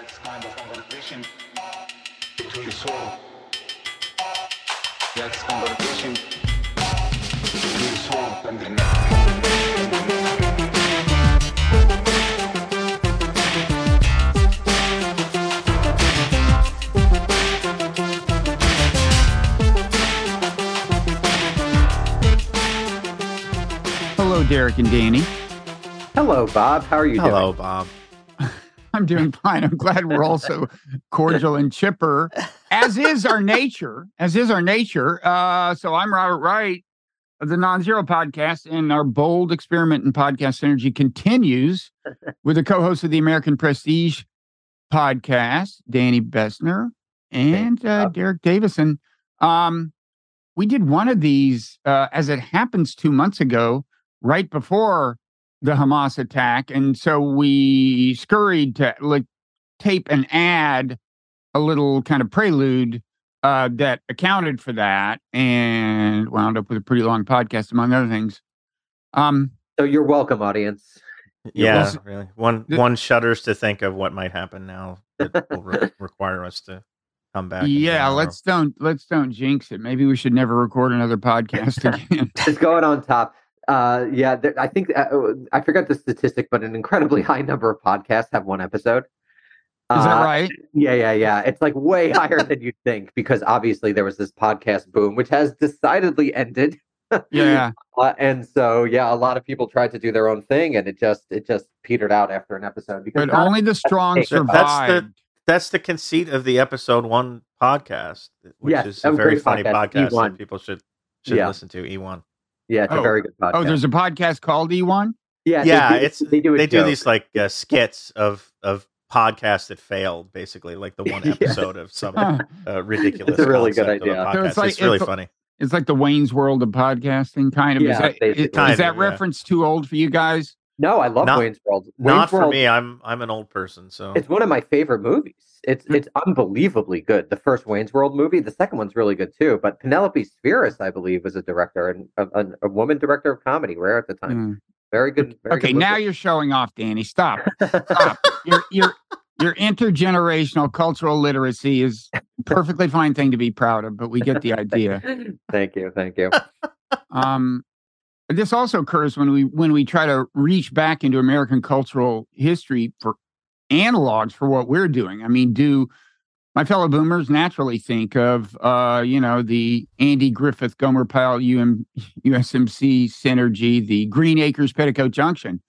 That's kind of conversation between soul. That's conversation between soul and the mind. Hello, Derek and Danny. Hello, Bob. How are you Hello, Bob. I'm doing fine. I'm glad we're also cordial and chipper, as is our nature. As is our nature. Uh, so I'm Robert Wright of the Nonzero Podcast, and our bold experiment in podcast synergy continues with the co-host of the American Prestige podcast, Danny Bessner, and uh, Derek Davison. Um, we did one of these, uh, as it happens, two months ago, right before the Hamas attack, and so we scurried to like tape and add a little kind of prelude uh, that accounted for that, and wound up with a pretty long podcast, among other things. Um, So you're welcome, audience. Yeah, welcome. really. One The- one shudders to think of what might happen now that will re- require us to come back. yeah, let's don't let's don't jinx it. Maybe we should never record another podcast again. Just going on top. Uh, yeah, there, I think uh, I forgot the statistic, but an incredibly high number of podcasts have one episode. Is that Uh, right? Yeah, yeah, yeah. It's like way higher than you'd think because obviously there was this podcast boom, which has decidedly ended. Yeah. Uh, and so, yeah, a lot of people tried to do their own thing, and it just it just petered out after an episode because But only the strong That's the- That's the conceit of the episode one podcast, which Yes, is a a very funny podcast, podcast, that people should should Yeah. listen to. E one. Yeah, it's a Oh. very good podcast. Oh, there's a podcast called E E1. yeah, Yeah, they do, it's they do a they do these like uh, skits of of podcasts that failed, basically, like the one Yeah. episode of some uh, ridiculous. It's a really good concept a idea. So podcast. it's like- it's really it's- funny. It's like the Wayne's World of podcasting, kind of. is Yeah, that, is, is Kind that of, yeah. reference too old for you guys? No, I love Not- Wayne's World. Wayne's Not for me. I'm I'm an old person, so It's one of my favorite movies. It's Mm. it's unbelievably good. The first Wayne's World movie, the second one's really good too. But Penelope Spheeris, I believe, was a director and a, a, a woman director of comedy, rare at the time. Mm. Very good. Very Okay, good now you're showing off, Danny. Stop. Stop. your your your intergenerational cultural literacy is a perfectly fine thing to be proud of, but we get the idea. thank you, thank you. Um, this also occurs when we when we try to reach back into American cultural history for analogs for what we're doing. I mean, do my fellow boomers naturally think of uh, you know the Andy Griffith Gomer Pyle UM, USMC synergy, the Green Acres Petticoat Junction?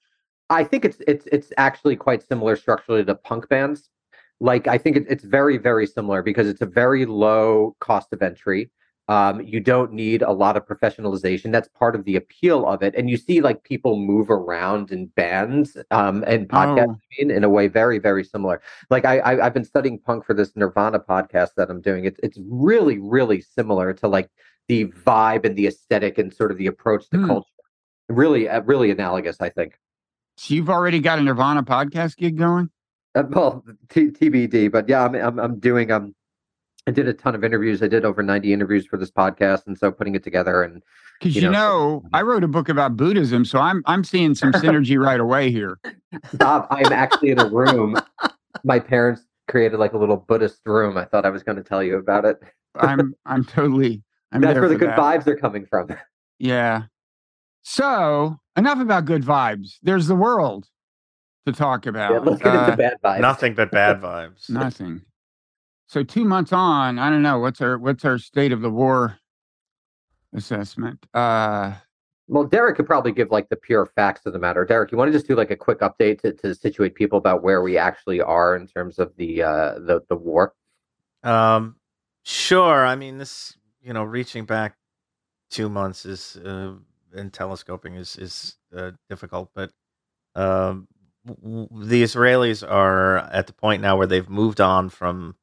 I think it's it's it's actually quite similar structurally to punk bands. Like I think it, it's very very similar because it's a very low cost of entry. Um, you don't need a lot of professionalization. That's part of the appeal of it. And you see like people move around in bands um, and podcasts Oh. In a way very very similar. Like I, I I've been studying punk for this Nirvana podcast that I'm doing. It's it's really really similar to like the vibe and the aesthetic and sort of the approach to Hmm. culture. Really uh, really analogous, I think. So you've already got a Nirvana podcast gig going. Uh, well, t- TBD, but yeah, I'm, I'm I'm doing um, I did a ton of interviews. I did over 90 interviews for this podcast, and so putting it together and Because You you, know, know, I wrote a book about Buddhism, so I'm I'm seeing some synergy right away here. Stop. I'm actually in a room. My parents created like a little Buddhist room. I thought I was going to tell you about it. I'm I'm totally I'm That's where the good that. vibes are coming from. Yeah. So enough about good vibes. There's the world to talk about. Yeah, let's get Uh, into bad vibes. nothing but bad vibes. nothing. So two months on, I don't know what's our what's our state of the war assessment. Uh Well, Derek could probably give like the pure facts of the matter. Derek, you want to just do like a quick update to, to situate people about where we actually are in terms of the uh, the the war? Um, sure. I mean, this you know, reaching back two months is uh, and telescoping is is uh, difficult, but um, w- w- the Israelis are at the point now where they've moved on from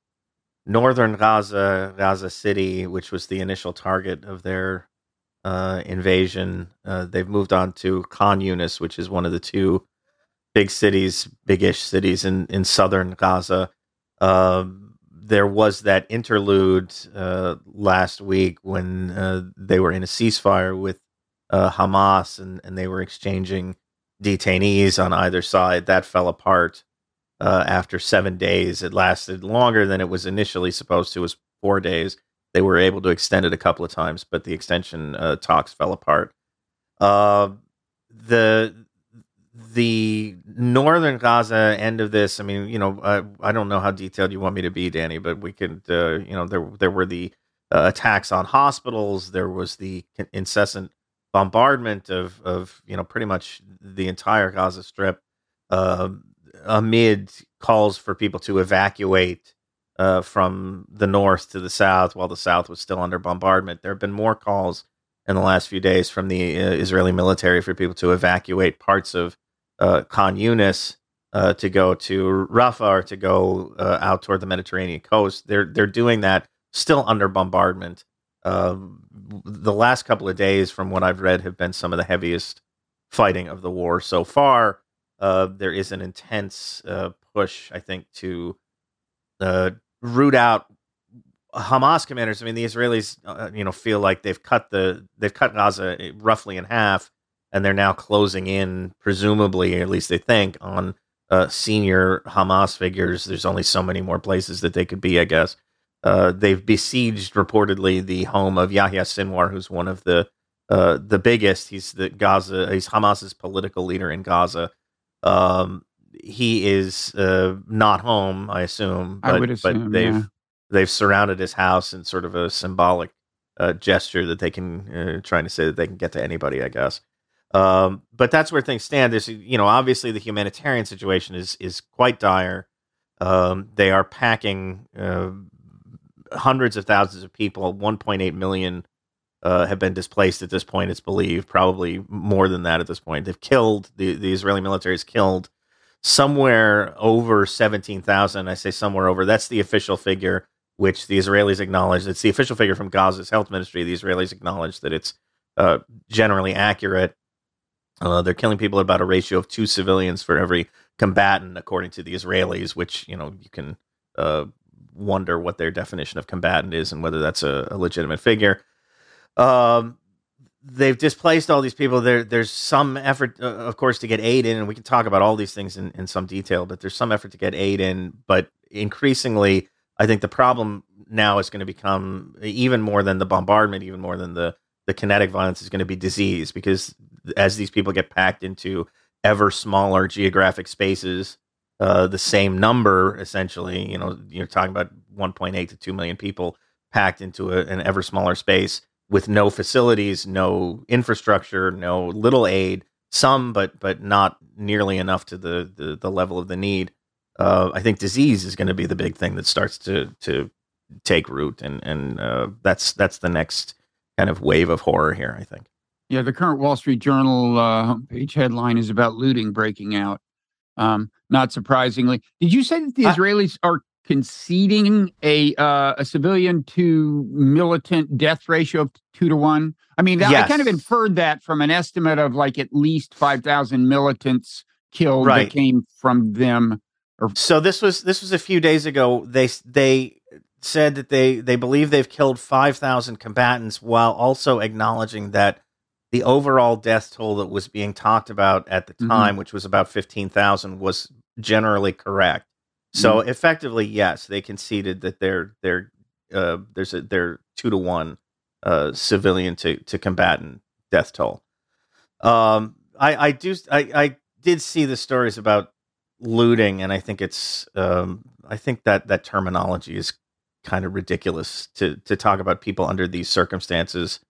northern Gaza, Gaza City, which was the initial target of their uh, invasion. Uh, they've moved on to Khan Yunis, which is one of the two big cities, big-ish cities in in southern Gaza. Um, there was that interlude uh, last week when uh, they were in a ceasefire with uh, Hamas and, and they were exchanging detainees on either side. That fell apart. Uh, after seven days. It lasted longer than it was initially supposed to. It was four days. They were able to extend it a couple of times, but the extension uh, talks fell apart. Uh, the the northern Gaza end of this. I mean, you know, I, I don't know how detailed you want me to be, Danny, but we could, uh, you know, there there were the uh, attacks on hospitals. There was the incessant bombardment of of you know pretty much the entire Gaza Strip uh, amid calls for people to evacuate uh, from the north to the south while the south was still under bombardment. There have been more calls in the last few days from the uh, Israeli military for people to evacuate parts of uh, Khan Yunis uh, to go to Rafah or to go uh, out toward the Mediterranean coast. They're they're doing that still under bombardment. Um, the last couple of days, from what I've read, have been some of the heaviest fighting of the war so far. Uh, there is an intense uh, push, I think, to uh, root out Hamas commanders. I mean, the Israelis, uh, you know, feel like they've cut the they've cut Gaza eh, roughly in half, and they're now closing in, presumably, at least they think, on uh, senior Hamas figures. There's only so many more places that they could be, I guess. Uh, they've besieged reportedly the home of Yahya Sinwar, who's one of the uh, the biggest. He's the Gaza. He's Hamas's political leader in Gaza. Um, he is uh, not home, I assume. But, I would assume, but they've yeah. they've surrounded his house in sort of a symbolic uh, gesture that they can uh, trying to say that they can get to anybody, I guess. Um, but that's where things stand. There's, you know, obviously the humanitarian situation is is quite dire. Um, they are packing uh, hundreds of thousands of people. 1.8 million uh, have been displaced at this point. It's believed probably more than that at this point. They've killed the the Israeli military has killed somewhere over 17,000. I say somewhere over. That's the official figure, which the Israelis acknowledge. It's the official figure from Gaza's health ministry. The Israelis acknowledge that it's uh, generally accurate. Uh, they're killing people at about a ratio of two civilians for every combatant, according to the Israelis, which you know you can uh, wonder what their definition of combatant is and whether that's a, a legitimate figure. Um, they've displaced all these people. There, there's some effort, uh, of course, to get aid in, and we can talk about all these things in, in some detail. But there's some effort to get aid in. But increasingly, I think the problem now is going to become even more than the bombardment, even more than the the kinetic violence is going to be disease because as these people get packed into ever smaller geographic spaces, uh, the same number essentially, you know, you're talking about 1.8 to 2 million people packed into a, an ever smaller space with no facilities, no infrastructure, no little aid, some, but but not nearly enough to the the, the level of the need. Uh, I think disease is going to be the big thing that starts to to take root, and and uh, that's that's the next kind of wave of horror here. I think. Yeah, the current Wall Street Journal uh, homepage headline is about looting breaking out. Um, not surprisingly, did you say that the I- Israelis are conceding a uh, a civilian to militant death ratio of two to one? I mean, that, I kind of inferred that from an estimate of like at least five thousand militants killed Right. that came from them. So this was this was a few days ago. They they said that they they believe they've killed five thousand combatants, while also acknowledging that the overall death toll that was being talked about at the Mhm. time, which was about fifteen thousand, was generally correct. So Mm-hmm. effectively, yes, they conceded that they're they're uh, there's a they're two to one uh, civilian to to combatant death toll. Um, I I do I I did see the stories about looting, and I think it's um I think that that terminology is kind of ridiculous to to talk about people under these circumstances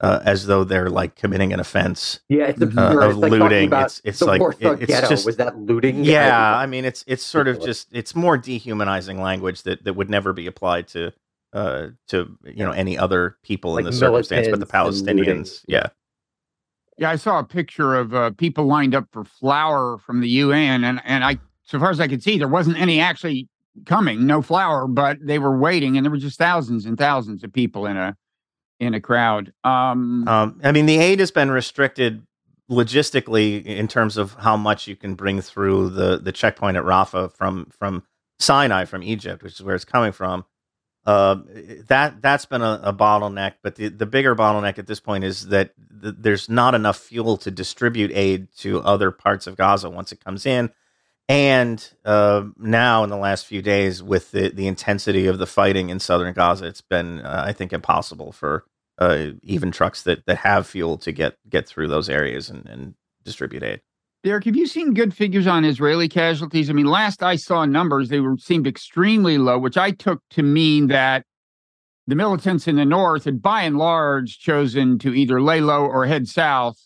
uh, as though they're like committing an offense. Yeah, it's Uh, of it's like looting. about It's- it's the like- it- it's Ghetto. just- was that looting? Yeah, I mean it's it's sort of just it's more dehumanizing language that that would never be applied to uh to you know any other people in the circumstance but the militants and looting. Palestinians. Yeah. Yeah, I saw a picture of uh, people lined up for flour from the UN, and and I, so far as I could see, there wasn't any actually coming, no flour, but they were waiting, and there were just thousands and thousands of people in a in a crowd. Um, Um, I mean, the aid has been restricted logistically in terms of how much you can bring through the the checkpoint at Rafah from from Sinai from Egypt, which is where it's coming from. Uh, that that's been a, a bottleneck, but the, the bigger bottleneck at this point is that th- there's not enough fuel to distribute aid to other parts of Gaza once it comes in, and uh, now in the last few days with the, the intensity of the fighting in southern Gaza, it's been uh, I think impossible for uh, even trucks that, that have fuel to get get through those areas and, and distribute aid. Derek, have you seen good figures on Israeli casualties? I mean, last I saw numbers, they were seemed extremely low, which I took to mean that the militants in the north had by and large chosen to either lay low or head south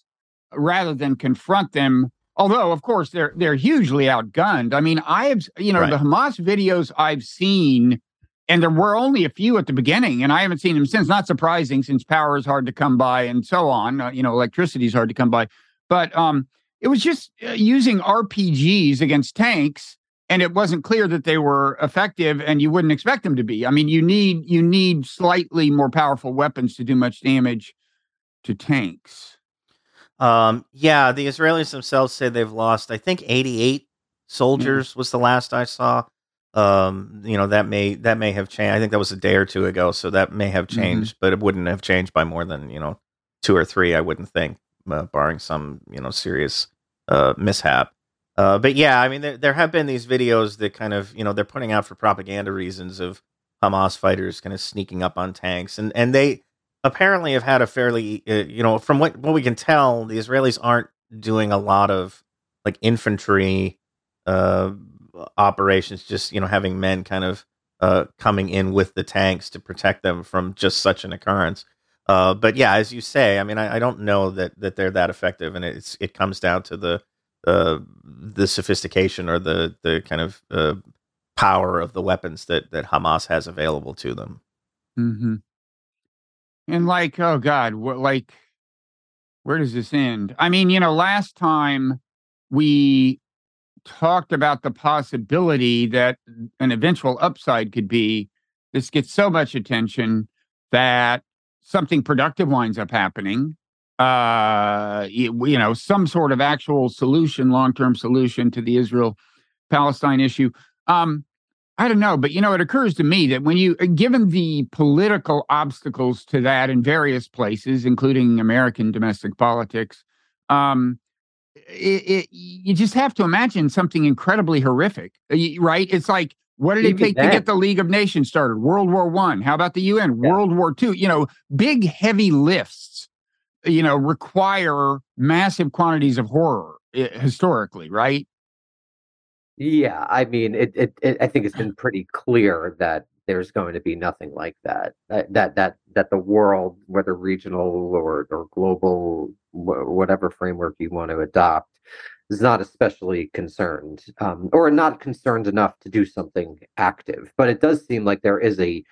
rather than confront them. Although, of course, they're they're hugely outgunned. I mean, I have you know Right. the Hamas videos I've seen, and there were only a few at the beginning, and I haven't seen them since. Not surprising, since power is hard to come by and so on. Uh, you know, electricity is hard to come by. But um, it was just uh, using RPGs against tanks, and it wasn't clear that they were effective, and you wouldn't expect them to be. I mean, you need you need slightly more powerful weapons to do much damage to tanks. Um, yeah, the Israelis themselves say they've lost, I think, 88 soldiers was the last I saw. Um, you know that may that may have changed. I think that was a day or two ago, so that may have Mhm. changed, but it wouldn't have changed by more than you know two or three. I wouldn't think, uh, barring some you know serious uh, mishap. Uh, but yeah, I mean, there, there have been these videos that kind of you know they're putting out for propaganda reasons of Hamas fighters kind of sneaking up on tanks, and and they apparently have had a fairly uh, you know from what what we can tell the israelis aren't doing a lot of like infantry uh operations just you know having men kind of uh coming in with the tanks to protect them from just such an occurrence uh but yeah as you say i mean i, I don't know that that they're that effective and it's it comes down to the uh the sophistication or the the kind of uh power of the weapons that that hamas has available to them Mm-hmm. And like, oh God, what like where does this end? I mean, you know, last time we talked about the possibility that an eventual upside could be this gets so much attention that something productive winds up happening. Uh, you, you know, some sort of actual solution, long-term solution to the Israel-Palestine issue. Um, I don't know, but you know, it occurs to me that when you, uh, given the political obstacles to that in various places, including American domestic politics, um, it, it, you just have to imagine something incredibly horrific, uh, right? It's like, what did it Even take to get the League of Nations started? World War One. How about the UN? Yeah. World War Two. You know, big heavy lifts. You know, require massive quantities of horror historically, right? Yeah, I mean, it, it, it. I think it's been pretty clear that there's going to be nothing like that. That that that, that the world, whether regional or or global, whatever framework you want to adopt, is not especially concerned, um, or not concerned enough to do something active. But it does seem like there is a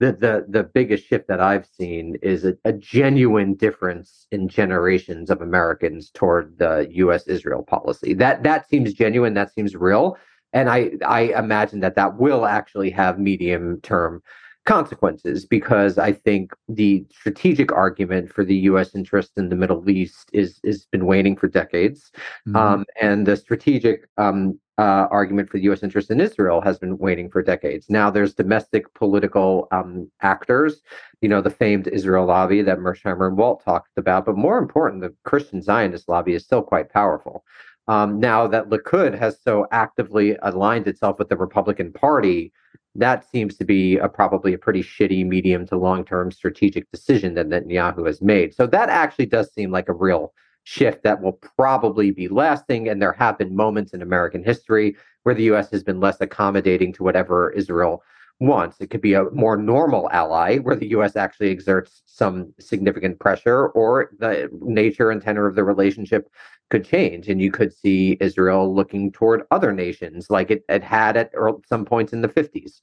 the the the biggest shift that I've seen is a, a genuine difference in generations of Americans toward the U.S. Israel policy. That that seems genuine. That seems real, and I I imagine that that will actually have medium term consequences because I think the strategic argument for the U.S. interest in the Middle East is is been waning for decades. Mm-hmm. Um, and the strategic um, uh, argument for the U.S. interest in Israel has been waning for decades. Now there's domestic political um, actors, you know, the famed Israel lobby that Mearsheimer and Walt talked about, but more important, the Christian Zionist lobby is still quite powerful. Um, now that Likud has so actively aligned itself with the Republican Party, that seems to be a, probably a pretty shitty medium to long term strategic decision that Netanyahu has made. So that actually does seem like a real shift that will probably be lasting. And there have been moments in American history where the U.S. has been less accommodating to whatever Israel wants. It could be a more normal ally where the U.S. actually exerts some significant pressure, or the nature and tenor of the relationship could change. And you could see Israel looking toward other nations like it, it had at some points in the 50s.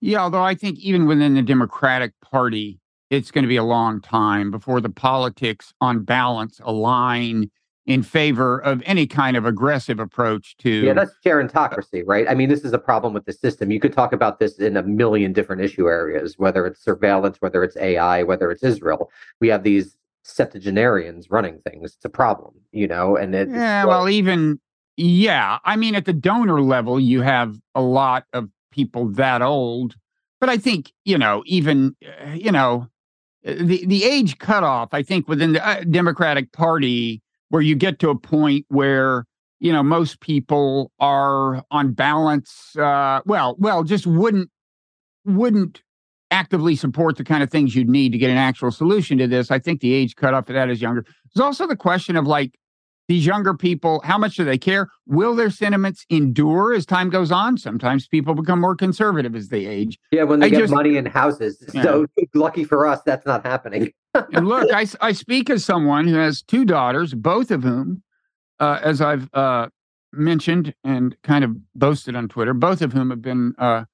Yeah, although I think even within the Democratic Party, it's going to be a long time before the politics on balance align in favor of any kind of aggressive approach to Yeah, that's gerontocracy, right? I mean, this is a problem with the system. You could talk about this in a million different issue areas, whether it's surveillance, whether it's AI, whether it's Israel. We have these septuagenarians running things. It's a problem, you know, and it, Yeah, well, even yeah, I mean, at the donor level, you have a lot of people that old, but I think you know, even uh, you know, the the age cutoff. I think within the uh, Democratic Party, where you get to a point where you know most people are on balance uh well well just wouldn't wouldn't actively support the kind of things you'd need to get an actual solution to this i think the age cutoff for that is younger there's also the question of like these younger people how much do they care will their sentiments endure as time goes on sometimes people become more conservative as they age Yeah, when they I get just- money in houses. Yeah. So lucky for us, that's not happening. and look, I, I speak as someone who has two daughters, both of whom, uh, as I've uh, mentioned and kind of boasted on Twitter, both of whom have been uh,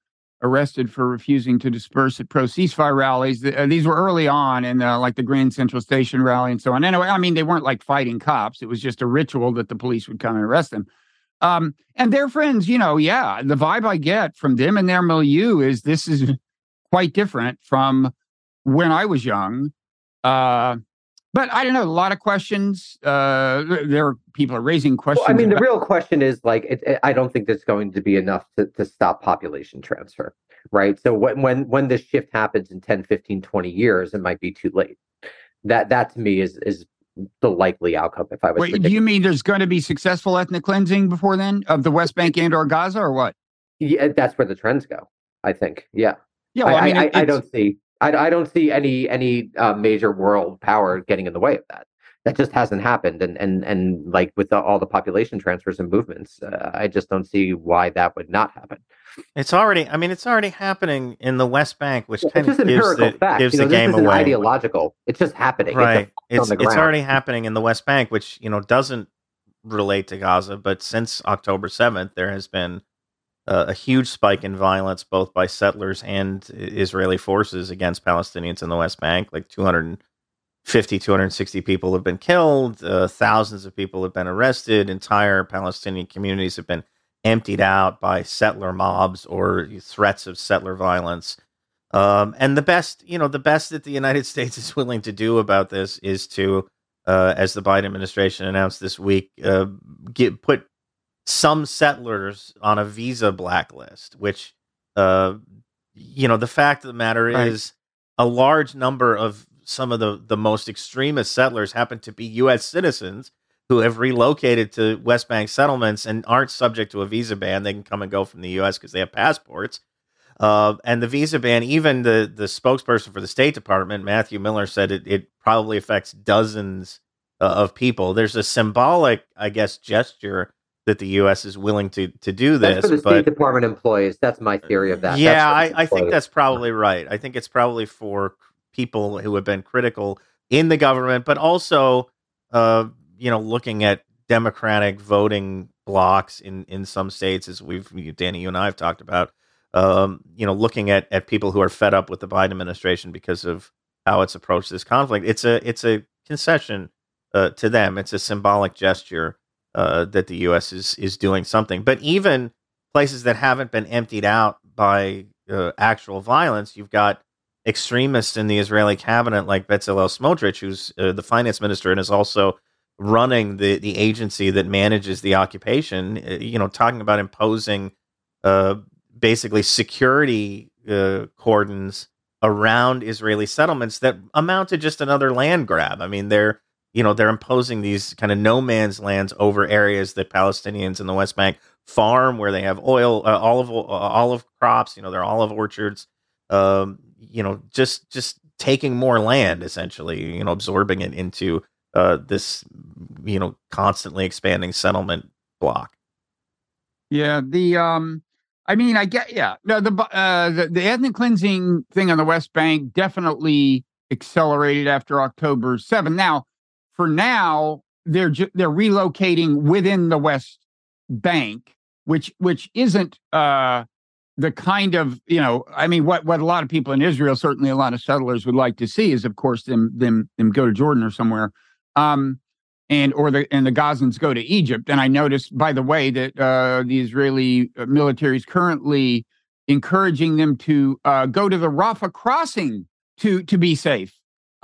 arrested for refusing to disperse at pro ceasefire rallies. Uh, these were early on in uh, like the Grand Central Station rally and so on. Anyway, I mean, they weren't like fighting cops. It was just a ritual that the police would come and arrest them. Um, and their friends, you know, yeah, the vibe I get from them and their milieu is this is quite different from when I was young. Uh, but I don't know. A lot of questions. Uh, there are people are raising questions. Well, I mean, the real question is like, it, it- I don't think there's going to be enough to, to stop population transfer, right? So when, when when this shift happens in 10, 15, 20 years, it might be too late. That that to me is is the likely outcome. If I was Wait, do you mean there's going to be successful ethnic cleansing before then of the West Bank and or Gaza or what? yeah, that's where the trends go. I think. Yeah. Yeah, I, well, I, mean, I, I don't see. I, I don't see any any uh, major world power getting in the way of that. That just hasn't happened, and and and like with the, all the population transfers and movements, uh, I just don't see why that would not happen. It's already. I mean, it's already happening in the West Bank, which It's kind of gives empirical the, fact. gives You know, the game away. ideological. It's just happening. Right fact it's it's already happening in the west bank which you know doesn't relate to gaza but since october 7th there has been uh, a huge spike in violence both by settlers and israeli forces against palestinians in the west bank. Like 250 260 people have been killed uh, thousands of people have been arrested entire palestinian communities have been emptied out by settler mobs or threats of settler violence. Um, and the best, you know, the best that the United States is willing to do about this is to, uh, as the Biden administration announced this week, uh, get put some settlers on a visa blacklist. Which, uh, you know, the fact of the matter Right. is, a large number of some of the the most extremist settlers happen to be U.S. citizens who have relocated to West Bank settlements and aren't subject to a visa ban. They can come and go from the U.S. because they have passports. Uh, and the visa ban, even the the spokesperson for the State Department, Matthew Miller, said it, it probably affects dozens uh, of people. There's a symbolic, I guess, gesture that the U.S. is willing to to do That's this, for the but State Department employees. That's my theory of that. yeah, I, I think that's probably right. I think it's probably for people who have been critical in the government, but also, uh, you know, looking at Democratic voting blocks in in some states, as we've Danny, you and I have talked about. Um, you know, looking at at people who are fed up with the Biden administration because of how it's approached this conflict. It's a it's a concession uh, to them. It's a symbolic gesture uh, that the U.S. is is doing something. But even places that haven't been emptied out by uh, actual violence, you've got extremists in the Israeli cabinet like Bezalel Smotrich, who's uh, the finance minister and is also running the the agency that manages the occupation. Uh, you know, talking about imposing uh, basically security uh, cordons around Israeli settlements that amount to just another land grab. I mean, they're you know they're imposing these kind of no man's lands over areas that Palestinians in the West Bank farm, where they have oil, uh, olive, uh, olive crops. You know, their olive orchards. Um, you know, just just taking more land, essentially. You know, absorbing it into uh, this you know constantly expanding settlement block. Yeah, the um, I mean, I get yeah, no, the uh, the, the ethnic cleansing thing on the West Bank definitely accelerated after October 7. Now, for now, they're ju- they're relocating within the West Bank, which which isn't uh the kind of you know, I mean, what what a lot of people in Israel, certainly a lot of settlers would like to see is, of course, them them them go to Jordan or somewhere. Um, and or the and the Gazans go to Egypt. And I noticed, by the way, that uh, the Israeli uh, military is currently encouraging them to uh, go to the Rafah crossing to to be safe.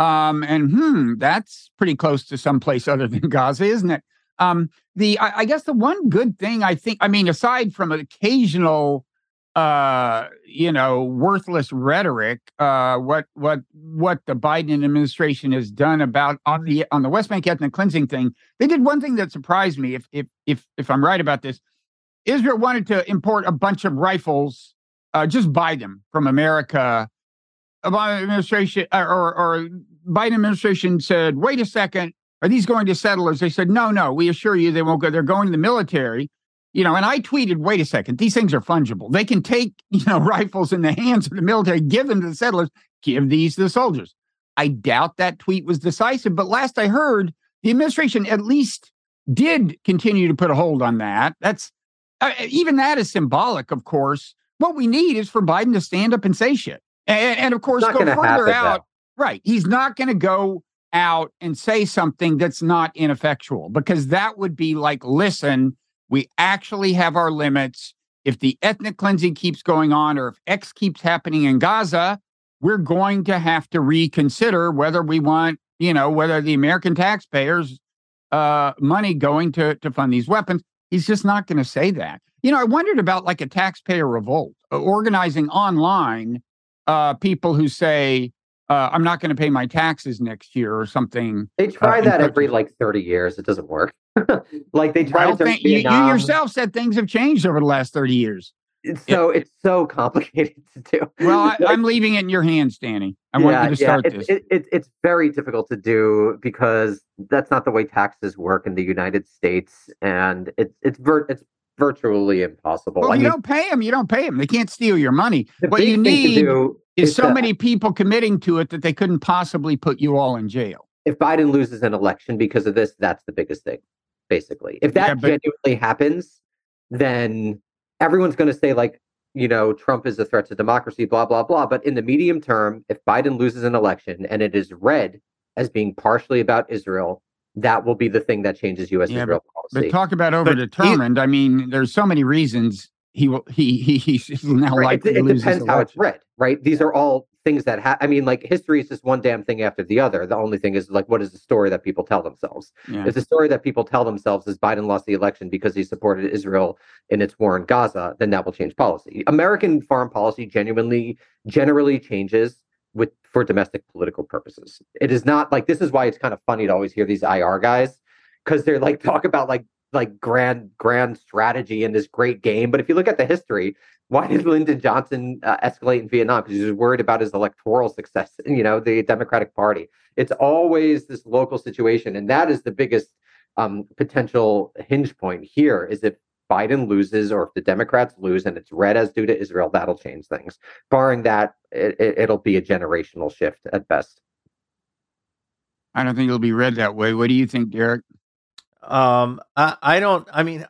Um, and hmm, that's pretty close to someplace other than Gaza, isn't it? Um, the I, I guess the one good thing I think, I mean, aside from an occasional uh, you know, worthless rhetoric. Uh, what what what the Biden administration has done about on the on the West Bank ethnic cleansing thing. They did one thing that surprised me. If if if if I'm right about this, Israel wanted to import a bunch of rifles, uh, just buy them from America. Obama administration uh, or or Biden administration said, "Wait a second, are these going to settlers?" They said, "No, no, we assure you they won't go. They're going to the military." You know, and I tweeted, "Wait a second, these things are fungible. They can take you know rifles in the hands of the military, give them to the settlers, give these to the soldiers." I doubt that tweet was decisive, but last I heard, the administration at least did continue to put a hold on that. That's uh, even that is symbolic, of course. What we need is for Biden to stand up and say shit, and, and of course go further out. Right, he's not going to go out and say something that's not ineffectual because that would be like, listen, we actually have our limits. If the ethnic cleansing keeps going on, or if X keeps happening in Gaza, we're going to have to reconsider whether we want, you know, whether the American taxpayers uh, money going to to fund these weapons. He's just not going to say that. You know, I wondered about like a taxpayer revolt, uh, organizing online uh, people who say, uh, "I'm not going to pay my taxes next year" or something. They try in that every like 30 years. It doesn't work. like they Well, it during thank- you, you yourself said things have changed over the last 30 years. It's so it's so complicated to do. Well, I, I'm leaving it in your hands, Danny. I want you to start it's, this. It, it, it's very difficult to do because that's not the way taxes work in the United States, and it's it's it's virtually impossible. well, I you mean, don't pay them. You don't pay them. They can't steal your money. the What you thing to do is so to- many people committing to it that they couldn't possibly put you all in jail. If Biden loses an election because of this, that's the biggest thing. Basically, if that Yeah, but- genuinely happens, then everyone's going to say like, you know, Trump is a threat to democracy, blah blah blah. But in the medium term, if Biden loses an election and it is read as being partially about Israel, that will be the thing that changes U.S. Yeah, Israel But policy. But talk about But he- I mean, there's so many reasons he will. He he he's now Right, likely it, it depends how it's read, right? These are all things that ha- I mean, like history is just one damn thing after the other. The only thing is like, what is the story that people tell themselves? Yeah. If the story that people tell themselves is Biden lost the election because he supported Israel in its war in Gaza, then that will change policy. American foreign policy genuinely, generally changes with for domestic political purposes. It is not like this is why it's kind of funny to always hear these IR guys because they're like talk about like like grand grand strategy in this great game. But if you look at the history, why did Lyndon Johnson uh, escalate in Vietnam? Because he was worried about his electoral success. You know, the Democratic Party. It's always this local situation, and that is the biggest um, potential hinge point here. Is if Biden loses, or if the Democrats lose, and it's read as due to Israel, that'll change things. Barring that, it, it, it'll be a generational shift at best. I don't think it'll be read that way. What do you think, Derek? Um, I, I don't. I mean,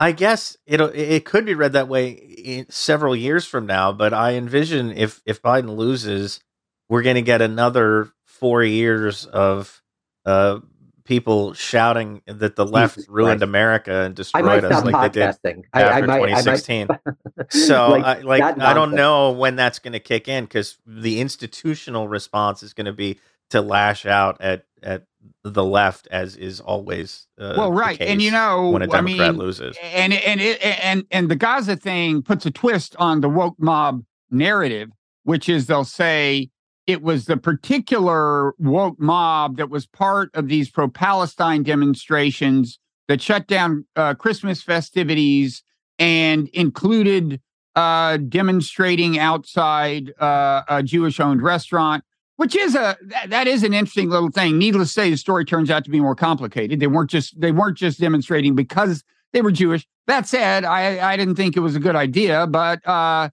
I guess it'll it could be read that way in several years from now. But I envision if if Biden loses, we're going to get another four years of uh people shouting that the left Jesus ruined Christ. America and destroyed us like they did. I, I after. I might 2016. So Like, I, like I don't nonsense. know when that's going to kick in because the institutional response is going to be to lash out at at the left as is always uh, well, right, and you know, when a I Democrat mean, loses. and and it and and the Gaza thing puts a twist on the woke mob narrative, which is they'll say it was the particular woke mob that was part of these pro-Palestine demonstrations that shut down uh, Christmas festivities and included uh, demonstrating outside uh, a Jewish-owned restaurant. Which is a that, that is an interesting little thing. Needless to say, the story turns out to be more complicated. They weren't just they weren't just demonstrating because they were Jewish. That said, I I didn't think it was a good idea, but uh,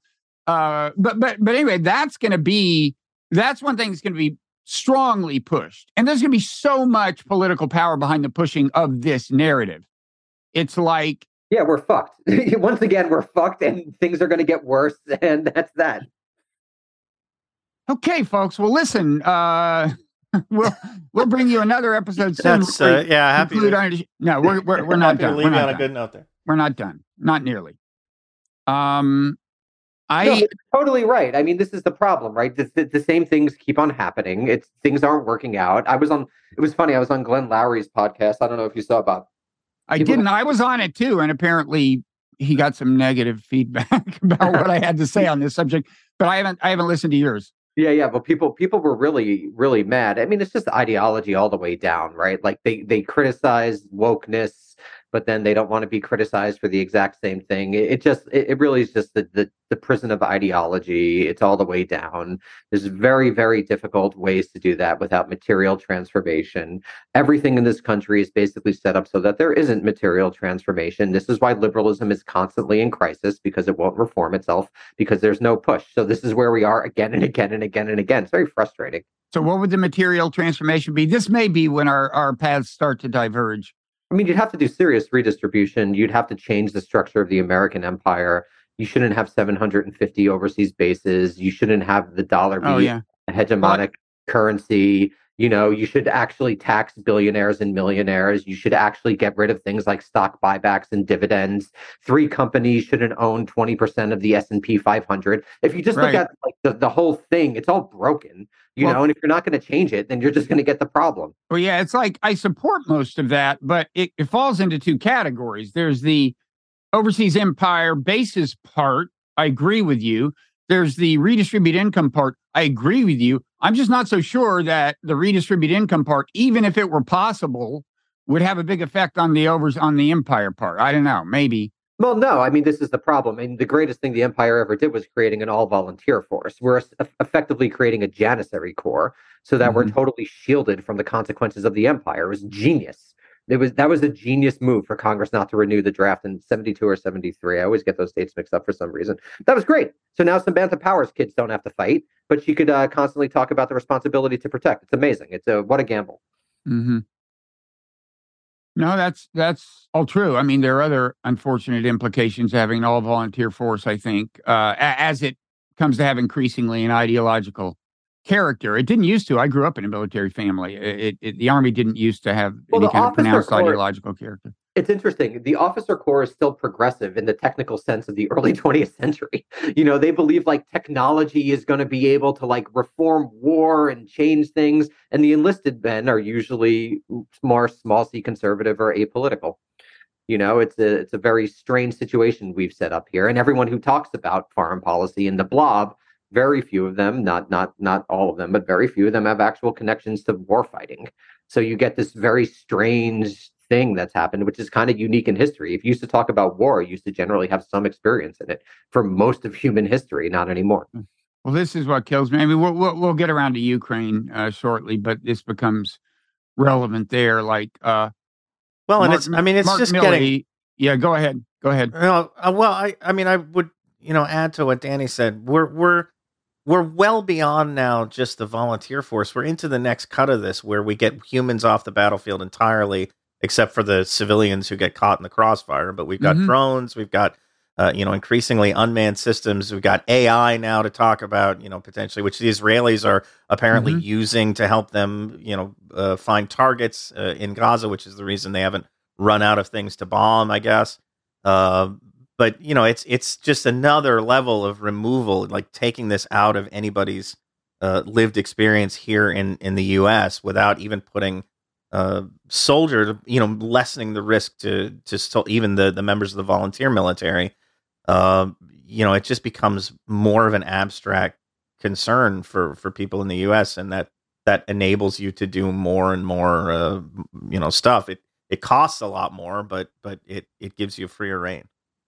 uh, but but but anyway, that's going to be that's one thing that's going to be strongly pushed, and there's going to be so much political power behind the pushing of this narrative. It's like Yeah, we're fucked. Once again, we're fucked, and things are going to get worse, and that's that. Okay, folks. Well, listen, uh, we'll we'll bring you another episode soon. That's uh, yeah. Happy conclude to, our- no, we're we're, we're not happy to done. leave We're you not on a good note there. We're not done. Not nearly. Um, I No, you're totally right. I mean, this is the problem, right? The, the, the same things keep on happening. It's things aren't working out. I was on. It was funny. I was on Glenn Loury's podcast. I don't know if you saw about. I people- didn't. I was on it too, and apparently he got some negative feedback about what I had to say on this subject, but I haven't I haven't listened to yours. Yeah, yeah, but people people were really really mad. I mean, it's just ideology all the way down, right? Like they they criticize wokeness but then they don't want to be criticized for the exact same thing. It, it just, it, it, really is just the, the, the prison of ideology. It's all the way down. There's very, very difficult ways to do that without material transformation. Everything in this country is basically set up so that there isn't material transformation. This is why liberalism is constantly in crisis because it won't reform itself because there's no push. So this is where we are again and again and again and again. It's very frustrating. So what would the material transformation be? This may be when our, our paths start to diverge. I mean, you'd have to do serious redistribution. You'd have to change the structure of the American empire. You shouldn't have 750 overseas bases. You shouldn't have the dollar be oh, yeah. a hegemonic currency. You know, you should actually tax billionaires and millionaires. You should actually get rid of things like stock buybacks and dividends. Three companies shouldn't own 20% of the S&P 500. If you just right. look at like the, the whole thing, it's all broken you well, know and if you're not going to change it then you're just going to get the problem well yeah it's like i support most of that but it, it falls into two categories there's the overseas empire basis part i agree with you there's the redistribute income part i agree with you i'm just not so sure that the redistribute income part even if it were possible would have a big effect on the overs on the empire part i don't know maybe well, no, I mean, this is the problem. I mean, the greatest thing the Empire ever did was creating an all volunteer force. We're effectively creating a Janissary Corps so that mm-hmm. we're totally shielded from the consequences of the Empire. It was genius. It was that was a genius move for Congress not to renew the draft in 72 or 73. I always get those dates mixed up for some reason. That was great. So now Samantha Powers kids don't have to fight, but she could uh, constantly talk about the responsibility to protect. It's amazing. It's a what a gamble. Mm-hmm. No, that's that's all true. I mean, there are other unfortunate implications having an all volunteer force. I think uh, as it comes to have increasingly an ideological character. It didn't used to. I grew up in a military family. It, it, the army didn't used to have well, any kind of pronounced corps, ideological character. It's interesting. The officer corps is still progressive in the technical sense of the early 20th century. You know, they believe like technology is going to be able to like reform war and change things, and the enlisted men are usually more small c conservative or apolitical. You know, it's a it's a very strange situation we've set up here, and everyone who talks about foreign policy in the blob very few of them, not not not all of them, but very few of them have actual connections to war fighting. So you get this very strange thing that's happened, which is kind of unique in history. If you used to talk about war, you used to generally have some experience in it for most of human history, not anymore. Hmm. Well, this is what kills me. I mean, we'll we'll, we'll get around to Ukraine uh, shortly, but this becomes relevant there. Like, uh, well, Mark, and it's I mean, it's Mark just Milley, getting. Yeah, go ahead. Go ahead. No, uh, well, I I mean, I would you know add to what Danny said. We're we're we're well beyond now just the volunteer force. We're into the next cut of this where we get humans off the battlefield entirely, except for the civilians who get caught in the crossfire. But we've got mm-hmm. drones, we've got uh, you know increasingly unmanned systems, we've got AI now to talk about, you know, potentially which the Israelis are apparently mm-hmm. using to help them, you know, uh, find targets uh, in Gaza, which is the reason they haven't run out of things to bomb, I guess. Uh, but you know it's it's just another level of removal like taking this out of anybody's uh, lived experience here in in the US without even putting uh, soldier you know lessening the risk to to still, even the the members of the volunteer military uh, you know it just becomes more of an abstract concern for for people in the US and that that enables you to do more and more uh, you know stuff. It it costs a lot more but but it it gives you freer rein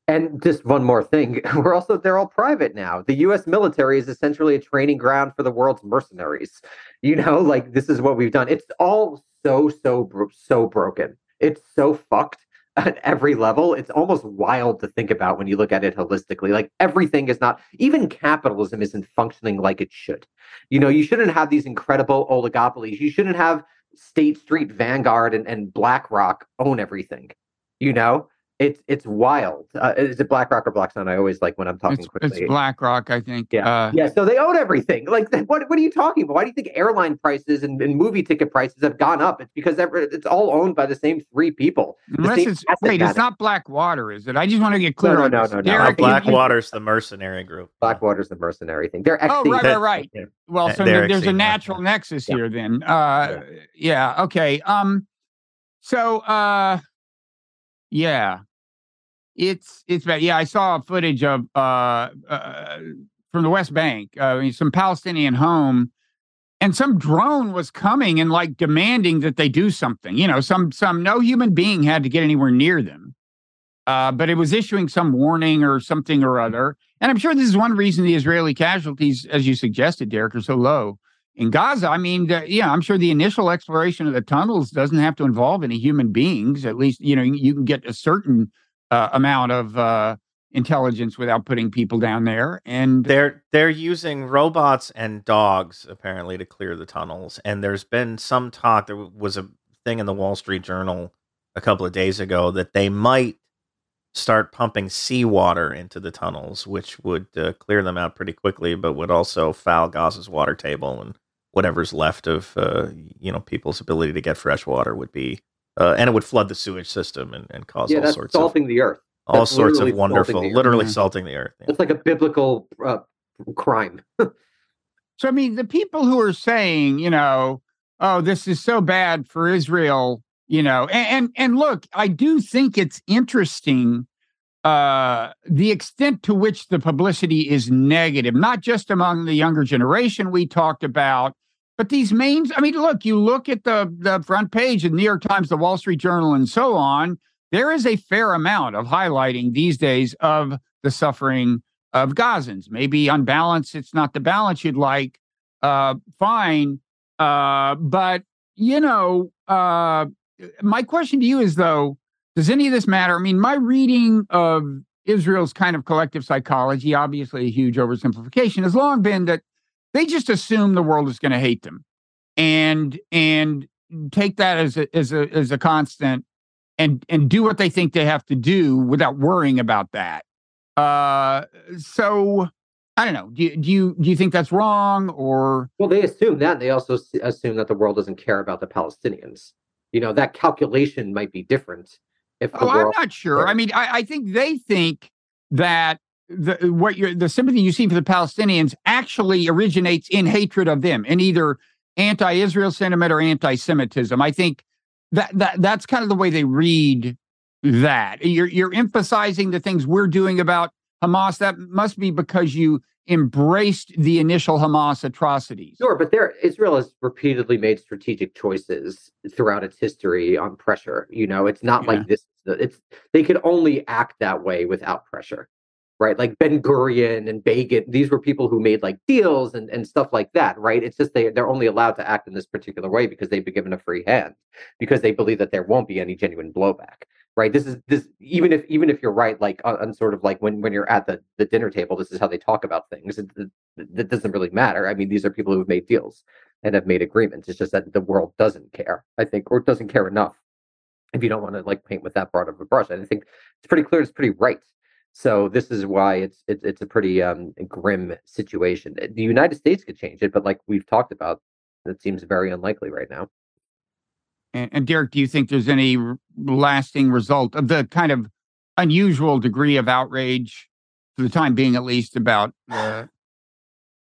and just one more thing, we're also they're all private now. The US military is essentially a training ground for the world's mercenaries. You know, like this is what we've done. It's all so so so broken. It's so fucked at every level. It's almost wild to think about when you look at it holistically. Like everything is not even capitalism isn't functioning like it should. You know, you shouldn't have these incredible oligopolies. You shouldn't have State Street Vanguard and, and BlackRock own everything. You know, it's it's wild. Uh, is it BlackRock or Blackstone? I always like when I'm talking it's, quickly. It's BlackRock, I think. Yeah, uh, yeah. So they own everything. Like, what what are you talking about? Why do you think airline prices and, and movie ticket prices have gone up? It's because it's all owned by the same three people. Unless it's wait, it's not Blackwater, is it? I just want to get clear. No, on no, this. no, no, no. Blackwater's the mercenary group. Blackwater's the mercenary thing. They're oh, right, right, right. Yeah. Well, so there's a natural nexus yeah. here then. Uh, yeah. yeah. Okay. Um. So, uh, yeah it's it's bad. Yeah, I saw footage of uh, uh from the West Bank, uh, some Palestinian home, and some drone was coming and like demanding that they do something. You know, some some no human being had to get anywhere near them, uh, but it was issuing some warning or something or other. And I'm sure this is one reason the Israeli casualties, as you suggested, Derek, are so low in Gaza. I mean, the, yeah, I'm sure the initial exploration of the tunnels doesn't have to involve any human beings. At least, you know, you can get a certain uh, amount of uh, intelligence without putting people down there. And they're they're using robots and dogs apparently to clear the tunnels. And there's been some talk. There was a thing in the Wall Street Journal a couple of days ago that they might start pumping seawater into the tunnels, which would uh, clear them out pretty quickly, but would also foul Gaza's water table and whatever's left of uh, you know people's ability to get fresh water would be, uh, and it would flood the sewage system and, and cause yeah, all that's sorts salting of the earth. all sorts of wonderful, salting literally Yeah. salting the earth. yeah. It's like a biblical uh, crime. So I mean, the people who are saying, you know, oh, this is so bad for Israel, you know, and and, and look, I do think it's interesting uh the extent to which the publicity is negative, not just among the younger generation we talked about, but these mains, I mean, look, you look at the the front page of the New York Times, the Wall Street Journal, and so on, there is a fair amount of highlighting these days of the suffering of Gazans. Maybe on balance, it's not the balance you'd like. Uh, fine. Uh, but, you know, uh, my question to you is, though, does any of this matter? I mean, my reading of Israel's kind of collective psychology, obviously a huge oversimplification, has long been that they just assume the world is going to hate them and and take that as a as a as a constant and and do what they think they have to do without worrying about that. Uh, so I don't know. Do you, do you do you think that's wrong or Well, they assume that. They also assume that the world doesn't care about the Palestinians. You know, that calculation might be different if the Oh, I'm not sure. I mean, I, I think they think that the what you're the sympathy you see for the Palestinians actually originates in hatred of them, in either anti-Israel sentiment or anti-Semitism. I think that that that's kind of the way they read that. You're you're emphasizing the things we're doing about Hamas. That must be because you embraced the initial Hamas atrocities. Sure, but there, Israel has repeatedly made strategic choices throughout its history on pressure. You know, it's not Yeah. like this. It's they could only act that way without pressure, right? Like Ben Gurion and Begin. These were people who made like deals and, and stuff like that, right? It's just they they're only allowed to act in this particular way because they've been given a free hand because they believe that there won't be any genuine blowback, right? This is this even if even if you're right, like on, on sort of like when when you're at the the dinner table, this is how they talk about things. It, it, that doesn't really matter. I mean, these are people who've made deals and have made agreements. It's just that the world doesn't care, I think, or doesn't care enough. If you don't want to like paint with that broad of a brush, and I think it's pretty clear, it's pretty right. So this is why it's it's it's a pretty um, grim situation. The United States could change it, but like we've talked about, it seems very unlikely right now. And, and Derek, do you think there's any lasting result of the kind of unusual degree of outrage, for the time being at least, about the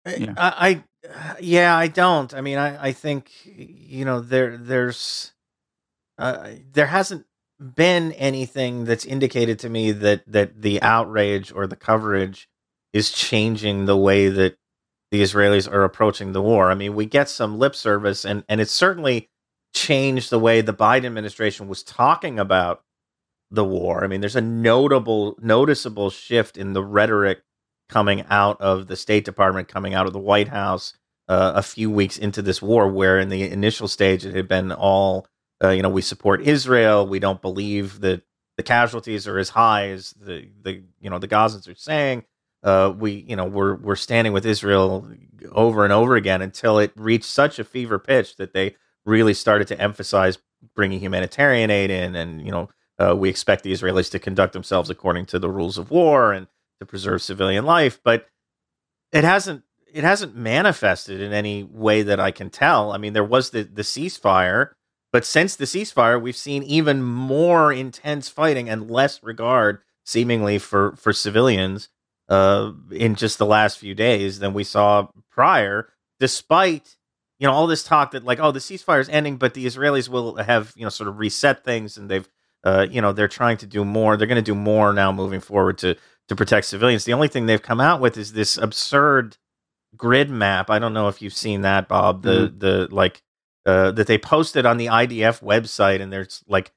Yeah. I, I yeah, I don't. I mean, I, I think you know there there's uh, there hasn't been anything that's indicated to me that that the outrage or the coverage is changing the way that the Israelis are approaching the war. I mean, we get some lip service, and and it's certainly changed the way the Biden administration was talking about the war. I mean, there's a notable, noticeable shift in the rhetoric coming out of the State Department, coming out of the White House uh, a few weeks into this war, where in the initial stage it had been all, uh, you know, we support Israel, we don't believe that the casualties are as high as the the you know the Gazans are saying. Uh, we you know we're we're standing with Israel over and over again until it reached such a fever pitch that they really started to emphasize bringing humanitarian aid in, and you know uh, we expect the Israelis to conduct themselves according to the rules of war and to preserve civilian life, but it hasn't it hasn't manifested in any way that I can tell. I mean, there was the the ceasefire, but since the ceasefire, we've seen even more intense fighting and less regard, seemingly for for civilians, uh, in just the last few days than we saw prior. Despite you know all this talk that like oh the ceasefire is ending, but the Israelis will have you know sort of reset things and they've uh, you know, they're trying to do more. They're going to do more now moving forward to to protect civilians. The only thing they've come out with is this absurd grid map. I don't know if you've seen that, Bob. The mm-hmm. the like uh, that they posted on the IDF website, and there's like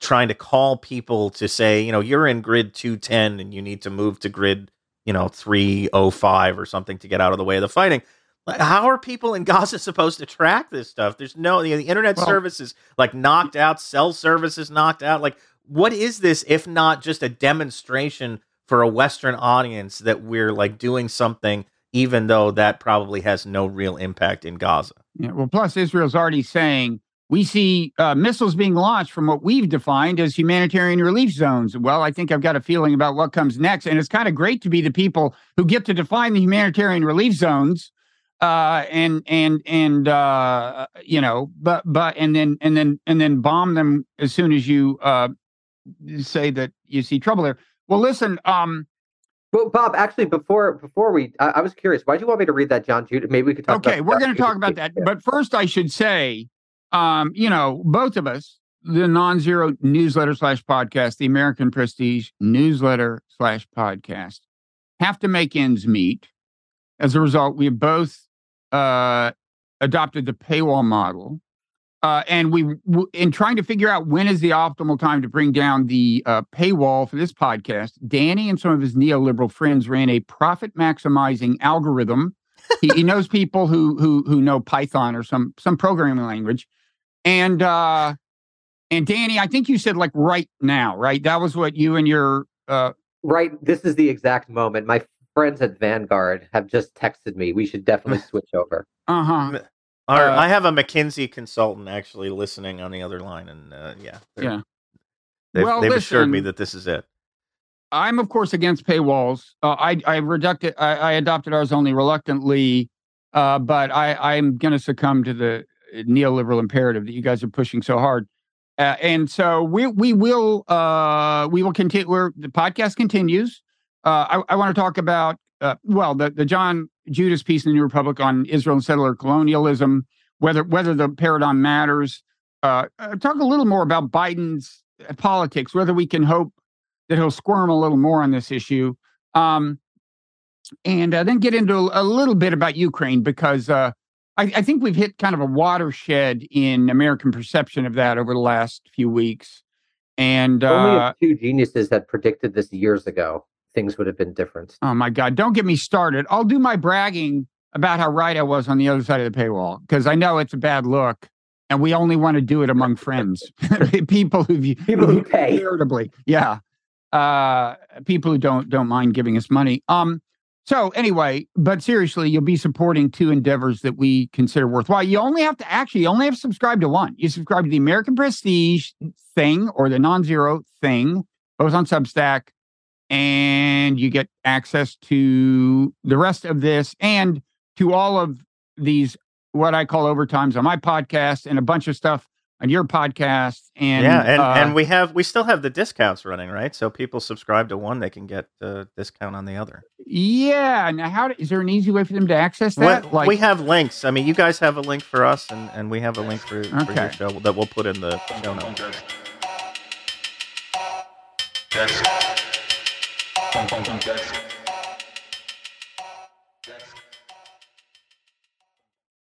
trying to call people to say, you know, you're in grid 210 and you need to move to grid, you know, 305 or something to get out of the way of the fighting. How are people in Gaza supposed to track this stuff? There's no the, the internet well, service is like knocked out, cell service is knocked out. Like, what is this if not just a demonstration for a Western audience that we're like doing something, even though that probably has no real impact in Gaza? Yeah, well, plus Israel's already saying we see uh, missiles being launched from what we've defined as humanitarian relief zones. Well, I think I've got a feeling about what comes next, and it's kind of great to be the people who get to define the humanitarian relief zones uh, and and and uh, you know, but but and then and then and then bomb them as soon as you uh, say that you see trouble there. Well, listen. Um, well, Bob, actually, before before we, I, I was curious. Why do you want me to read that, John Judis? Maybe we could talk. Okay, we're going to talk about that, but first, I should say, um, you know, both of us, the Nonzero newsletter slash podcast, the American Prestige newsletter slash podcast, have to make ends meet. As a result, we have both uh, adopted the paywall model. Uh, and we, w- in trying to figure out when is the optimal time to bring down the uh, paywall for this podcast, Danny and some of his neoliberal friends ran a profit maximizing algorithm. he, he, knows people who who who know Python or some some programming language, and uh, and Danny, I think you said like right now, right? That was what you and your uh, right. This is the exact moment. My friends at Vanguard have just texted me. We should definitely switch over. Uh huh. Uh, I have a McKinsey consultant actually listening on the other line, and uh, yeah, yeah, they've, well, they've listen, assured me that this is it. I'm of course against paywalls. Uh, I I reducted I, I, adopted ours only reluctantly, uh, but I I'm going to succumb to the neoliberal imperative that you guys are pushing so hard. Uh, and so we we will uh, we will continue. Where the podcast continues. Uh, I, I want to talk about uh, well the the John Judis's piece in the New Republic on Israel and settler colonialism, whether whether the paradigm matters. Uh, uh talk a little more about Biden's politics, whether we can hope that he'll squirm a little more on this issue, um, and uh, then get into a, a, little bit about Ukraine because uh, I, I, think we've hit kind of a watershed in American perception of that over the last few weeks. And only two geniuses had predicted this years ago things would have been different. Oh my God. Don't get me started. I'll do my bragging about how right I was on the other side of the paywall because I know it's a bad look and we only want to do it among friends, people who people who pay irritably. Yeah. Uh, people who don't don't mind giving us money. Um, so anyway, but seriously, you'll be supporting two endeavors that we consider worthwhile. You only have to actually you only have to subscribe to one. You subscribe to the American Prestige thing or the Nonzero thing, both on Substack and you get access to the rest of this and to all of these what I call overtimes on my podcast and a bunch of stuff on your podcast and yeah and, uh, and we have we still have the discounts running right? So people subscribe to one they can get a discount on the other. Yeah now how is there an easy way for them to access that? well, like we have links. I mean you guys have a link for us and, and we have a link for, okay. for your show that we'll put in the show notes That's